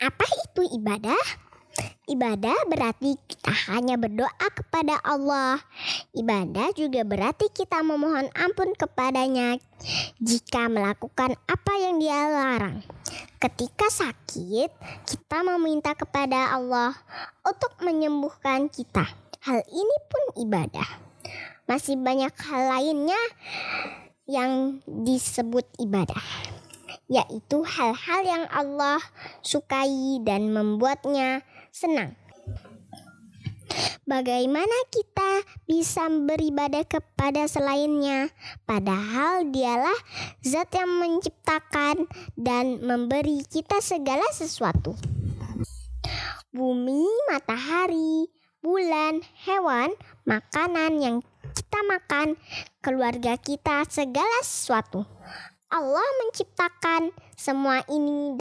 Apa itu ibadah? Ibadah berarti kita hanya berdoa kepada Allah. Ibadah juga berarti kita memohon ampun kepadanya jika melakukan apa yang dia larang. Ketika sakit, kita meminta kepada Allah untuk menyembuhkan kita. Hal ini pun ibadah. Masih banyak hal lainnya yang disebut ibadah yaitu hal-hal yang Allah sukai dan membuatnya senang. Bagaimana kita bisa beribadah kepada selainnya, padahal dialah zat yang menciptakan dan memberi kita segala sesuatu. Bumi, matahari, bulan, hewan, makanan yang kita makan, keluarga kita, segala sesuatu. Allah menciptakan semua ini